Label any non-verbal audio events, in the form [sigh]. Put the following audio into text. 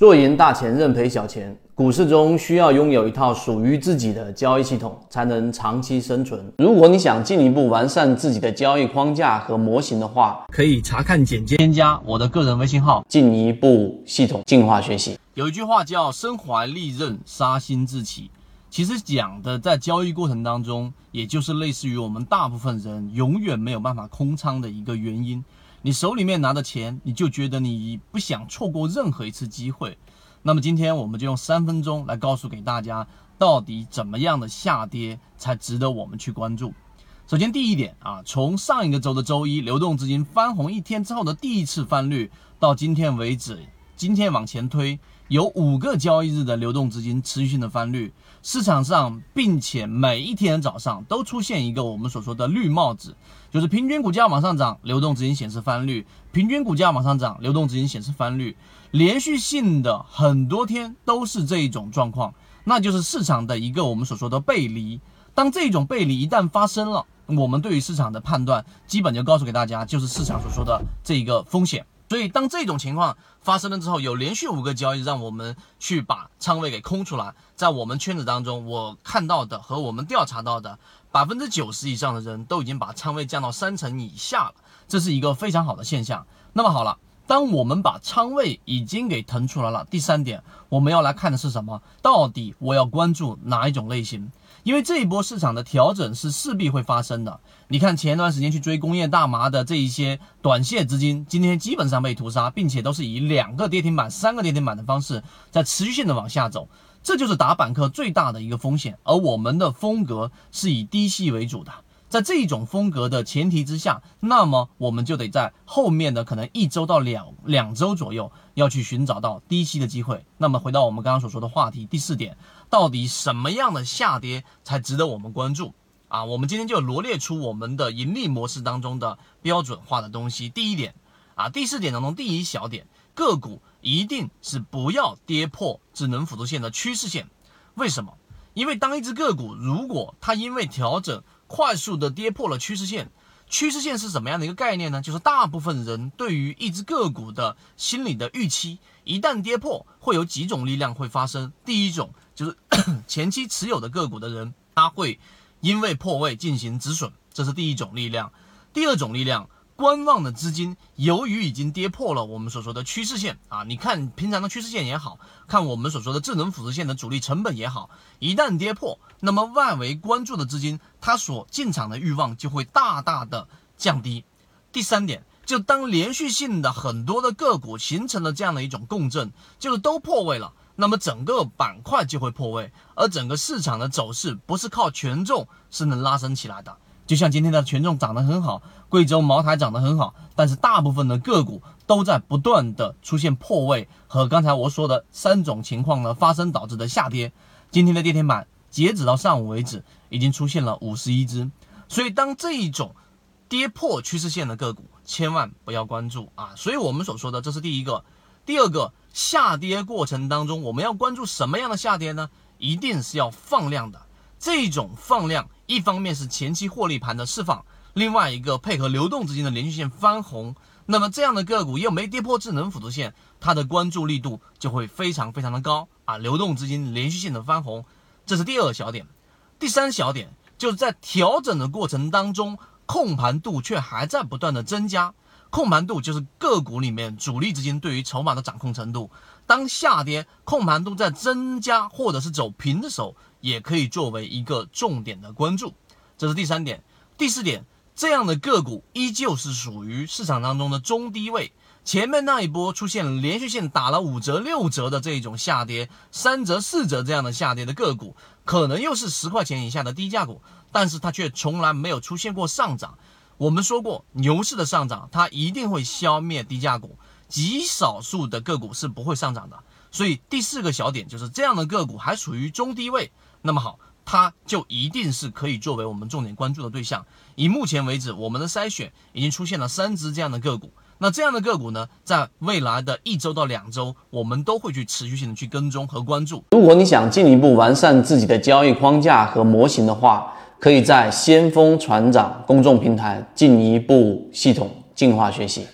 做赢大钱，认赔小钱。股市中需要拥有一套属于自己的交易系统，才能长期生存。如果你想进一步完善自己的交易框架和模型的话，可以查看简介，添加我的个人微信号，进一步系统进化学习。有一句话叫“身怀利刃，杀心自起”，其实讲的在交易过程当中，也就是类似于我们大部分人永远没有办法空仓的一个原因。你手里面拿的钱，你就觉得你不想错过任何一次机会。那么今天我们就用三分钟来告诉给大家，到底怎么样的下跌才值得我们去关注。首先第一点啊，从上一个周的周一流动资金翻红一天之后的第一次翻绿，到今天为止，今天往前推。有五个交易日的流动资金持续性的翻绿，市场上，并且每一天早上都出现一个我们所说的绿帽子，就是平均股价往上涨，流动资金显示翻绿；平均股价往上涨，流动资金显示翻绿，连续性的很多天都是这一种状况，那就是市场的一个我们所说的背离。当这种背离一旦发生了，我们对于市场的判断基本就告诉给大家，就是市场所说的这一个风险。所以，当这种情况发生了之后，有连续五个交易让我们去把仓位给空出来。在我们圈子当中，我看到的和我们调查到的百分之九十以上的人都已经把仓位降到三成以下了，这是一个非常好的现象。那么好了，当我们把仓位已经给腾出来了，第三点我们要来看的是什么？到底我要关注哪一种类型？因为这一波市场的调整是势必会发生的。你看前段时间去追工业大麻的这一些短线资金，今天基本上被屠杀，并且都是以两个跌停板、三个跌停板的方式在持续性的往下走，这就是打板客最大的一个风险。而我们的风格是以低吸为主的。在这种风格的前提之下，那么我们就得在后面的可能一周到两两周左右要去寻找到低吸的机会。那么回到我们刚刚所说的话题，第四点，到底什么样的下跌才值得我们关注啊？我们今天就罗列出我们的盈利模式当中的标准化的东西。第一点啊，第四点当中第一小点，个股一定是不要跌破智能辅助线的趋势线。为什么？因为当一只个股如果它因为调整，快速的跌破了趋势线，趋势线是什么样的一个概念呢？就是大部分人对于一只个股的心理的预期，一旦跌破，会有几种力量会发生。第一种就是 [coughs] 前期持有的个股的人，他会因为破位进行止损，这是第一种力量。第二种力量。观望的资金，由于已经跌破了我们所说的趋势线啊，你看平常的趋势线也好看，我们所说的智能辅助线的主力成本也好，一旦跌破，那么外围关注的资金，它所进场的欲望就会大大的降低。第三点，就当连续性的很多的个股形成了这样的一种共振，就是都破位了，那么整个板块就会破位，而整个市场的走势不是靠权重是能拉升起来的。就像今天的权重涨得很好，贵州茅台涨得很好，但是大部分的个股都在不断的出现破位和刚才我说的三种情况呢发生导致的下跌。今天的跌停板截止到上午为止已经出现了五十一只，所以当这一种跌破趋势线的个股千万不要关注啊！所以我们所说的这是第一个，第二个下跌过程当中我们要关注什么样的下跌呢？一定是要放量的。这种放量，一方面是前期获利盘的释放，另外一个配合流动资金的连续性翻红，那么这样的个股又没跌破智能辅助线，它的关注力度就会非常非常的高啊！流动资金连续性的翻红，这是第二小点。第三小点就是在调整的过程当中，控盘度却还在不断的增加。控盘度就是个股里面主力资金对于筹码的掌控程度。当下跌，控盘度在增加或者是走平的时候，也可以作为一个重点的关注。这是第三点。第四点，这样的个股依旧是属于市场当中的中低位。前面那一波出现连续性打了五折、六折的这种下跌，三折、四折这样的下跌的个股，可能又是十块钱以下的低价股，但是它却从来没有出现过上涨。我们说过，牛市的上涨它一定会消灭低价股，极少数的个股是不会上涨的。所以第四个小点就是这样的个股还处于中低位，那么好，它就一定是可以作为我们重点关注的对象。以目前为止，我们的筛选已经出现了三只这样的个股。那这样的个股呢，在未来的一周到两周，我们都会去持续性的去跟踪和关注。如果你想进一步完善自己的交易框架和模型的话，可以在先锋船长公众平台进一步系统进化学习。